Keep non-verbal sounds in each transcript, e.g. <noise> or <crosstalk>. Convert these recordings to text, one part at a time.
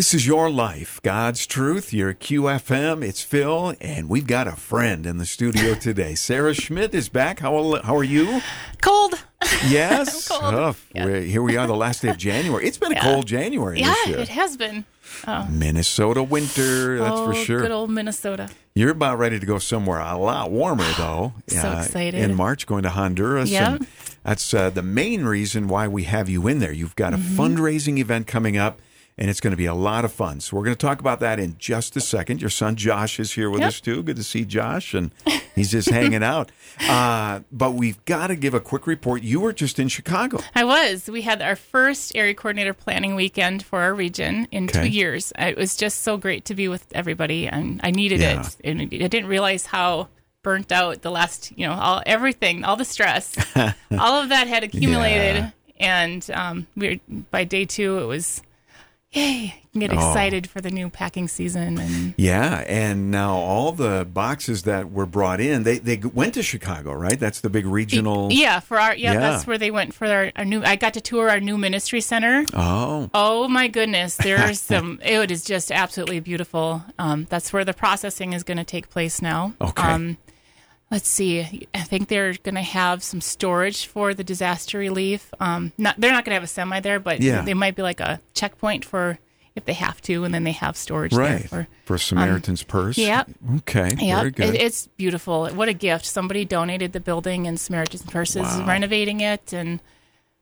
This is your life, God's truth. Your QFM. It's Phil, and we've got a friend in the studio <laughs> today. Sarah Schmidt is back. How how are you? Cold. Yes. <laughs> Cold. Oh, Yeah. Here we are, the last day of January. It's been a cold January Yeah, this year. it has been. Oh, Minnesota winter, that's oh, for sure. Good old Minnesota. You're about ready to go somewhere a lot warmer, <sighs> though. So uh, excited. In March, going to Honduras. Yeah. That's uh, the main reason why we have you in there. You've got a Mm-hmm. fundraising event coming up, and it's going to be a lot of fun. So we're going to talk about that in just a second. Your son Josh is here with Yep. us, too. Good to see Josh, and he's just hanging out. <laughs> Uh, but we've got to give a quick report. You were just in Chicago. I was. We had our first area coordinator planning weekend for our region in Okay. two years. It was just so great to be with everybody, and I needed Yeah. it. And I didn't realize how burnt out the last, you know, all everything, all the stress, <laughs> all of that had accumulated. Yeah. And um, we were, by day two, it was, yay! Get Oh. excited for the new packing season, and Yeah, and now all the boxes that were brought in, they, they went to Chicago, right? That's the big regional. yeah, for our yeah, Yeah. that's where they went for our, our new. I got to tour our new ministry center. Oh, Oh my goodness, there's <laughs> some. It is just absolutely beautiful. Um, that's where the processing is going to take place now. Okay. Um, let's see. I think they're going to have some storage for the disaster relief. Um, not they're not going to have a semi there, but Yeah. they might be like a checkpoint for if they have to, and then they have storage right. there for. For Samaritan's Purse. yeah. Okay. Good. it, it's beautiful. What a gift! Somebody donated the building, and Samaritan's Purse is renovating it, and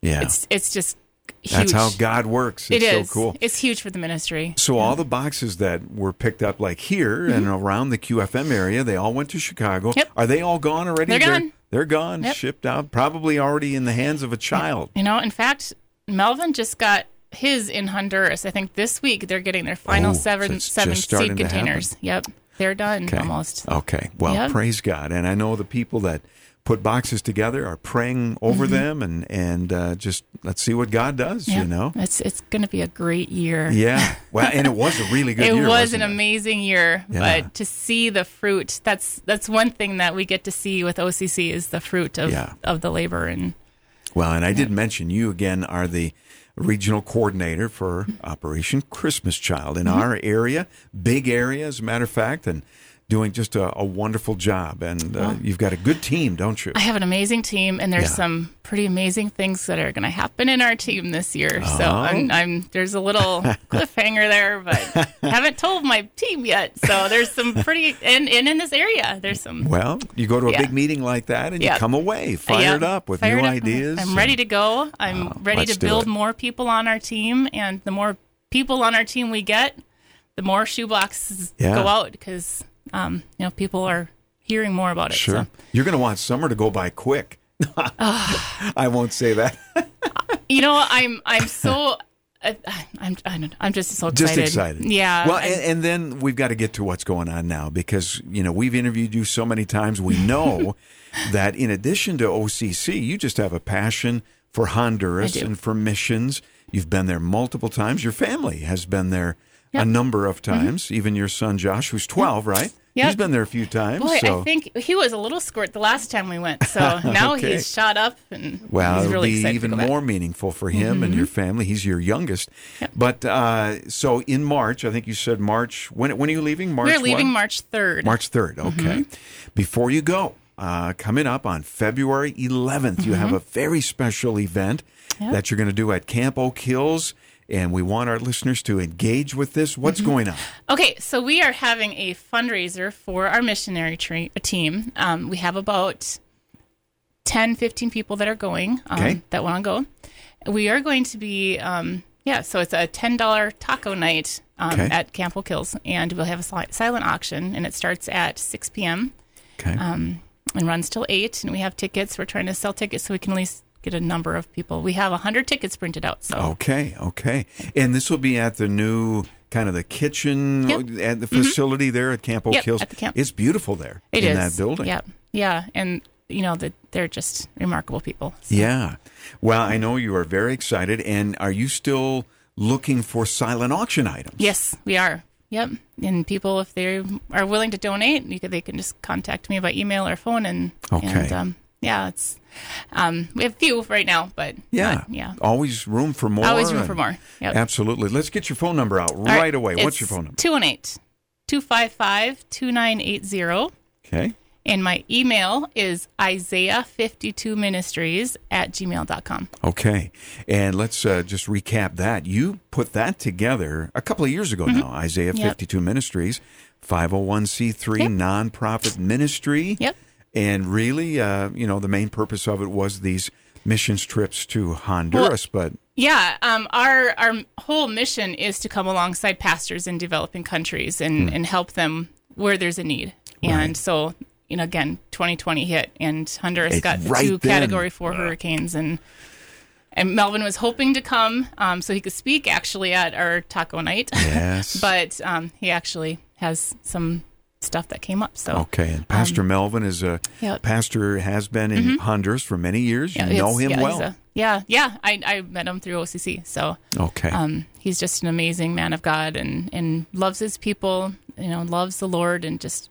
yeah. it's it's just huge. That's how God works. It It's so cool. It's huge for the ministry. So all the boxes that were picked up, like here and around the QFM area, they all went to Chicago. Mm-hmm. Yep. Are they all gone already? They're gone. They're gone. Yep. Shipped out. Probably already in the hands of a child. You know, in fact, Melvin just got his in Honduras. I think this week they're getting their final Oh, so seven seven seed containers. Yep, they're done Okay. almost. Okay. Well, Yep. praise God. And I know the people that put boxes together are praying over them, and and uh, just let's see what God does. Yeah, You know. it's it's going to be a great year. Yeah. Well, and it was a really good <laughs> it year. was an it? amazing year, Yeah. but to see the fruit that's that's one thing that we get to see with OCC is the fruit of Yeah. of the labor and Well, and I did mention you again are the regional coordinator for Operation Christmas Child in our area, big area, as a matter of fact, and doing just a, a wonderful job. And uh, you've got a good team, don't you? I have an amazing team, and there's Yeah. some pretty amazing things that are going to happen in our team this year. So Oh. I'm, I'm there's a little <laughs> cliffhanger there, but haven't told my team yet. So there's some pretty and, and in this area there's some. Well, you go to a Yeah. big meeting like that and you come away fired Yeah, up with fired new up. ideas. I'm and- ready to go. I'm ready to build more people on our team, and the more people on our team we get, the more shoeboxes Yeah. go out because um, you know people are hearing more about it. Sure. So. You're going to want summer to go by quick. <laughs> I won't say that. <laughs> You know, I'm I'm so. I, I'm I don't, I'm just so excited. Just excited. Yeah. Well, and, and then we've got to get to what's going on now because, you know, we've interviewed you so many times. We <laughs> know that in addition to OCC, you just have a passion for Honduras and for missions. You've been there multiple times. Your family has been there a Yep. Mm-hmm. number of times. Even your son, Josh, who's 12, right? Yep. He's been there a few times. Boy, so. I think he was a little squirt the last time we went. So <laughs> now Okay. he's shot up and Well, he's it'll really be excited even go back. Mm-hmm. more meaningful for him and your family. He's your youngest. Yep. But uh, so in March, I think you said March. When when are you leaving? March. We're leaving what? March 3rd. March 3rd. Okay. Before you go, uh, coming up on February 11th, you have a very special event Yep. that you're going to do at Camp Oak Hills. And we want our listeners to engage with this. What's going on? Okay, so we are having a fundraiser for our missionary tre- team. Um, we have about 10, 15 people that are going um, Okay. that want to go. We are going to be, um, yeah, so it's a $10 taco night um, Okay. at Camp Kills, and we'll have a si- silent auction, and it starts at 6 p.m. Okay. um, and runs till 8. And we have tickets. We're trying to sell tickets so we can at least get a number of people. We have 100 tickets printed out. So Okay, okay. And this will be at the new kind of the kitchen Yep. Mm-hmm. at the facility there at Camp Oak Yep, Hills. at the camp. It's beautiful there it in is that building. Yeah, yeah, and you know that they're just remarkable people. So- Yeah. Well, I know you are very excited. And are you still looking for silent auction items? Yes, we are. Yep. And people, if they are willing to donate, you could, they can just contact me by email or phone, and Okay. and um, yeah, it's um, we have few right now, but Yeah. yeah. Always room for more. Always room for more. Yep. Absolutely. Let's get your phone number out right away. What's your phone number? 218 255 2980. Okay. And my email is Isaiah52ministries at gmail.com. Okay. And let's uh, just recap that. You put that together a couple of years ago now, Isaiah Mm-hmm. Yep. 52 Ministries, 501c3 Yep. nonprofit ministry. Yep. And really, uh, you know, the main purpose of it was these missions trips to Honduras, but Yeah, um, our our whole mission is to come alongside pastors in developing countries and, and help them where there's a need. Right. And so, you know, again, 2020 hit, and Honduras It's got the right two then. Category Four hurricanes, and and Melvin was hoping to come um, so he could speak actually at our taco night. yes. <laughs> but um, he actually has some stuff that came up. So Okay, and Pastor Melvin is a Um, Yep. Mm-hmm. pastor has been in Honduras for many years. You yeah, know him yeah, well. a- yeah, yeah. I, I met him through OCC. So okay. um, he's just an amazing man of God and, and loves his people, you know, loves the Lord and just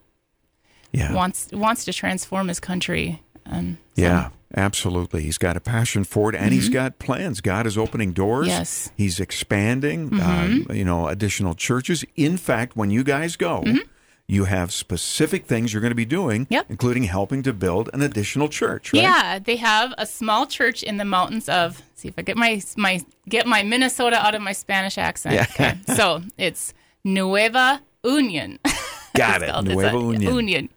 yeah. wants wants to transform his country. Um, so- Yeah, absolutely. He's got a passion for it, and he's got plans. God is opening doors. Mm-hmm. Yes. Mm-hmm. He's expanding. Um, you know, additional churches. In fact, when you guys go. You have specific things you're going to be doing, Yep. including helping to build an additional church, right? Yeah, they have a small church in the mountains of. See if I get my my get my Minnesota out of my Spanish accent. Yeah. Okay, so it's Nueva Union. <laughs> Got it. Nueva a- Union. Union.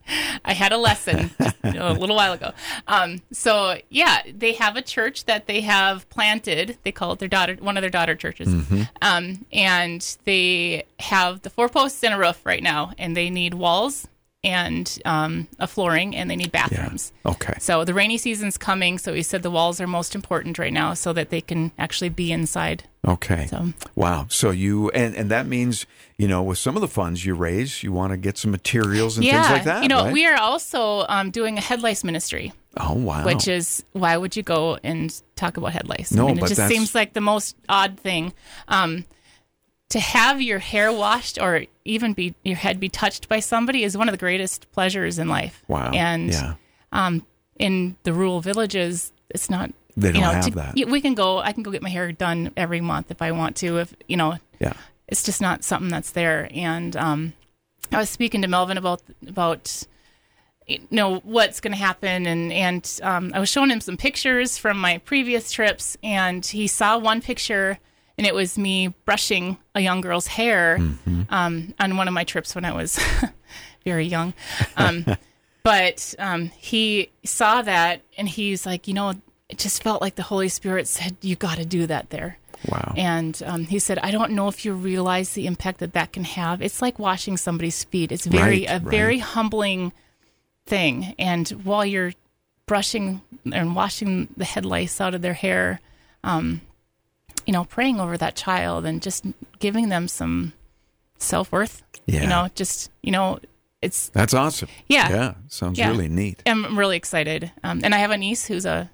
I had a lesson you know, a <laughs> little while ago. Um, so yeah, they have a church that they have planted. They call it their daughter, one of their daughter churches. Mm-hmm. Um, and they have the four posts and a roof right now, and they need walls and um, a flooring, and they need Yeah. bathrooms. Okay. So the rainy season's coming. So he said the walls are most important right now, so that they can actually be inside. Okay. So Wow. So you and and that means you know with some of the funds you raise, you want to get some materials and things like that. you know, right? we are also um, doing a head lice ministry. Oh wow. which is why would you go and talk about head lice? No, I mean, but it just that's- seems like the most odd thing. Um, to have your hair washed or even be your head be touched by somebody is one of the greatest pleasures in life. wow. And yeah. um, in the rural villages, it's not. They don't know, have to- that. We can go. I can go get my hair done every month if I want to. If you know, Yeah. it's just not something that's there. And um, I was speaking to Melvin about about you know what's going to happen, and and um, I was showing him some pictures from my previous trips, and he saw one picture, and it was me brushing a young girl's hair um, on one of my trips when I was <laughs> very young. Um, <laughs> but um, he saw that, and he's like, you know, it just felt like the Holy Spirit said, "You got to do that there." Wow. And um, he said, I don't know if you realize the impact that that can have. It's like washing somebody's feet. It's very Right, a right. very humbling thing. And while you're brushing and washing the head lice out of their hair, um, you know, praying over that child and just giving them some self worth. Yeah. You know, just you know, it's. That's awesome. Yeah. Yeah. Sounds Yeah. really neat. I'm really excited. Um, and I have a niece who's a.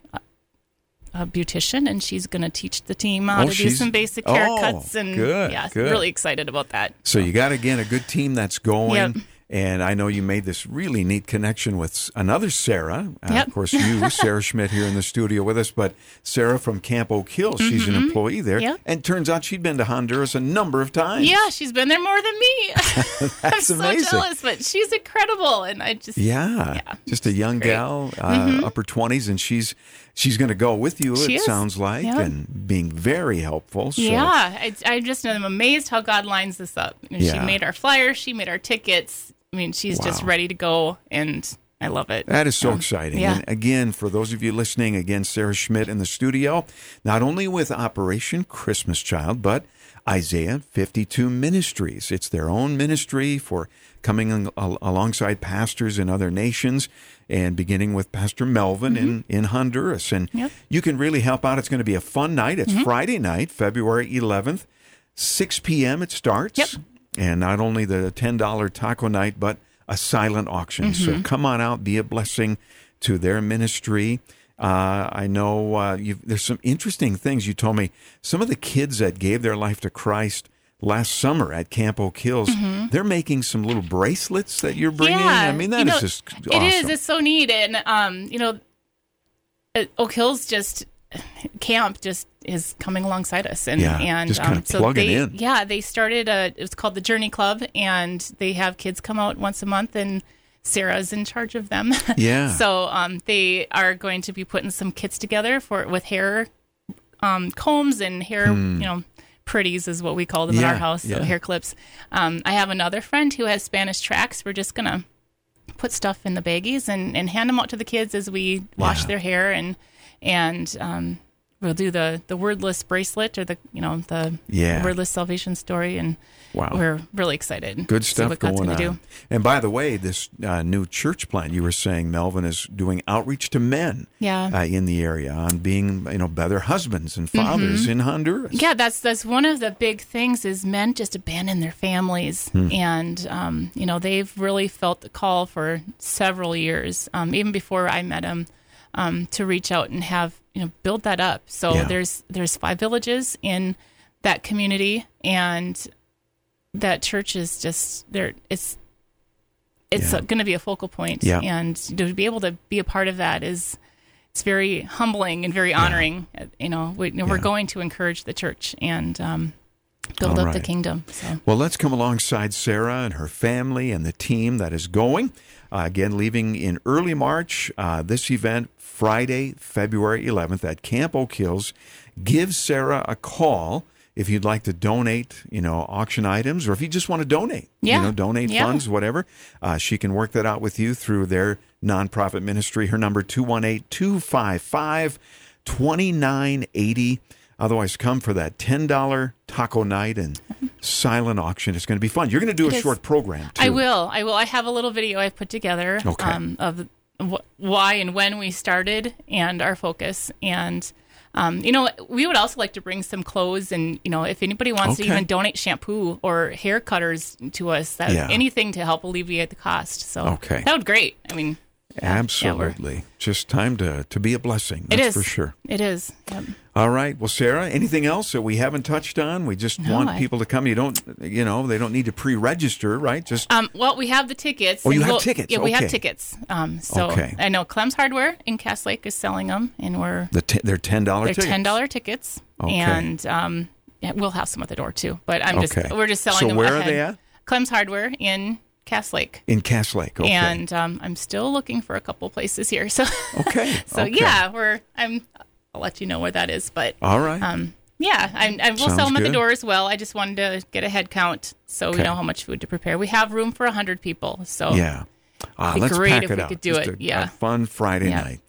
A beautician, and she's going to teach the team how Oh, to do some basic oh, haircuts. and good, yeah, good. really excited about that. So you got again a good team that's going. Yep. And I know you made this really neat connection with another Sarah. Uh, Yep. Of course, you, <laughs> Sarah Schmidt, here in the studio with us, but Sarah from Camp Oak Hill. She's an employee there. Mm-hmm. Yep. And turns out she'd been to Honduras a number of times. Yeah, she's been there more than me. <laughs> <laughs> That's I'm amazing. so jealous, but she's incredible, and I just Yeah. Yeah, Just a young great. Mm-hmm. gal, uh, upper 20s, and she's she's going to go with you, She it is. sounds like, Yeah. and being very helpful. So, yeah. I, I just am amazed how God lines this up. Mean, Yeah. She made our flyers, she made our tickets. I mean, she's just ready to go, and I love it. That is so Um, exciting. yeah. And again, for those of you listening, again, Sarah Schmidt in the studio, not only with Operation Christmas Child, but Isaiah 52 Ministries. It's their own ministry for coming al- al- alongside pastors in other nations and beginning with Pastor Melvin in, in Honduras. And Mm-hmm. Yep. you can really help out. It's going to be a fun night. It's Friday night, February 11th, 6 p.m. it starts. Yep. And not only the $10 taco night, but a silent auction. So come on out, be a blessing to their ministry. Uh, I know uh, you've, there's some interesting things you told me. Some of the kids that gave their life to Christ last summer at Camp Oak Hills, they're making some little bracelets that you're bringing. I mean, that is you know, just It awesome. is. It's so neat, and um, you know, uh, Oak Hills just camp just is coming alongside us and Yeah, and um, so they in. yeah they started a it's called the Journey Club and they have kids come out once a month and Sarah's in charge of them. <laughs> Yeah. so um, they are going to be putting some kits together for with hair um, combs and hair you know pretties is what we call them in Hmm. Our house so yeah. hair clips. Um, I have another friend who has Spanish tracts. We're just gonna put stuff in the baggies and, and hand them out to the kids as we wash Yeah. their hair and and um, we'll do the the wordless bracelet or the you know the Yeah. wordless salvation story and Wow. we're really excited. Good stuff going on. Do. And by the way, this uh, new church plant you were saying, Melvin, is doing outreach to men Yeah. uh, in the area on being, you know, better husbands and fathers in Honduras. Mm-hmm. Yeah, that's that's one of the big things is men just abandon their families, Hmm. and um, you know they've really felt the call for several years, um, even before I met him, um, to reach out and have you know build that up. So Yeah. there's there's five villages in that community, and that church is just there. It's it's Yeah. going to be a focal point, Yeah. and to be able to be a part of that is it's very humbling and very honoring. Uh, You know, we, we're going to encourage the church and um, build All up the kingdom. So Well, let's come alongside Sarah and her family and the team that is going. Uh, again, leaving in early March. Uh, this event, Friday, February 11th at Camp Oak Hills. Give Sarah a call if you'd like to donate, you know, auction items, or if you just want to donate, yeah. you know, donate Yeah. funds, whatever. Uh, she can work that out with you through their nonprofit ministry. Her number 218 255 2980. Otherwise, come for that $10 taco night and silent auction. It's going to be fun. You're going to do a It is. short program, too. I will. I will. I have a little video I've put together Okay. um, of wh- why and when we started and our focus. And, um, you know, we would also like to bring some clothes. And, you know, if anybody wants Okay. to even donate shampoo or hair cutters to us, that Yeah. anything to help alleviate the cost. So Okay. that would be great. I mean, Absolutely. Just time to, to be a blessing. it That's is for sure. It is. Yep. All right. Well, Sarah, anything else that we haven't touched on? We just No, want I- people to come. You don't, you know, they don't need to pre register, right? Just, Um, well, we have the tickets. Oh, you have we'll- tickets. Yeah, we have tickets. Um, so Okay. I know Clem's Hardware in Cass Lake is selling them, and we're the t- they're $10 they're tickets. ten dollar tickets, Okay. and um, yeah, we'll have some at the door too. But I'm just Okay. we're just selling So them. where are they at? Clem's Hardware in Cass Lake. In Cass Lake. Okay. And um, I'm still looking for a couple places here. So, <laughs> okay. so okay. yeah, we're I'm. I'll let you know where that is, but All right. um, yeah, I, I will Sounds sell them at the door as well. I just wanted to get a head count so Okay. we know how much food to prepare. We have room for hundred people, so yeah. Ah, let's great pack if it we out. could do Just it. A, Yeah. a fun Friday Yeah. night.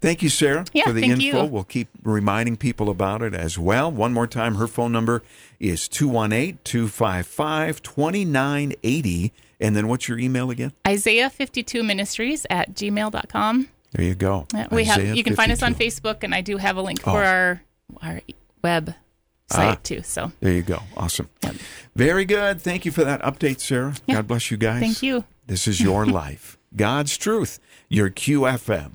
Thank you, Sarah, Yeah, for the info. you. We'll keep reminding people about it as well. One more time, her phone number is 218 255 2980. And then what's your email again? Isaiah52 Ministries at gmail.com. There you go. We have you can find us on Facebook, and I do have a link Oh. for our our web site Ah. too. So There you go. Awesome. Yep. Very good. Thank you for that update, Sarah. God bless you guys. thank you. This is your <laughs> life. God's truth. Your QFM.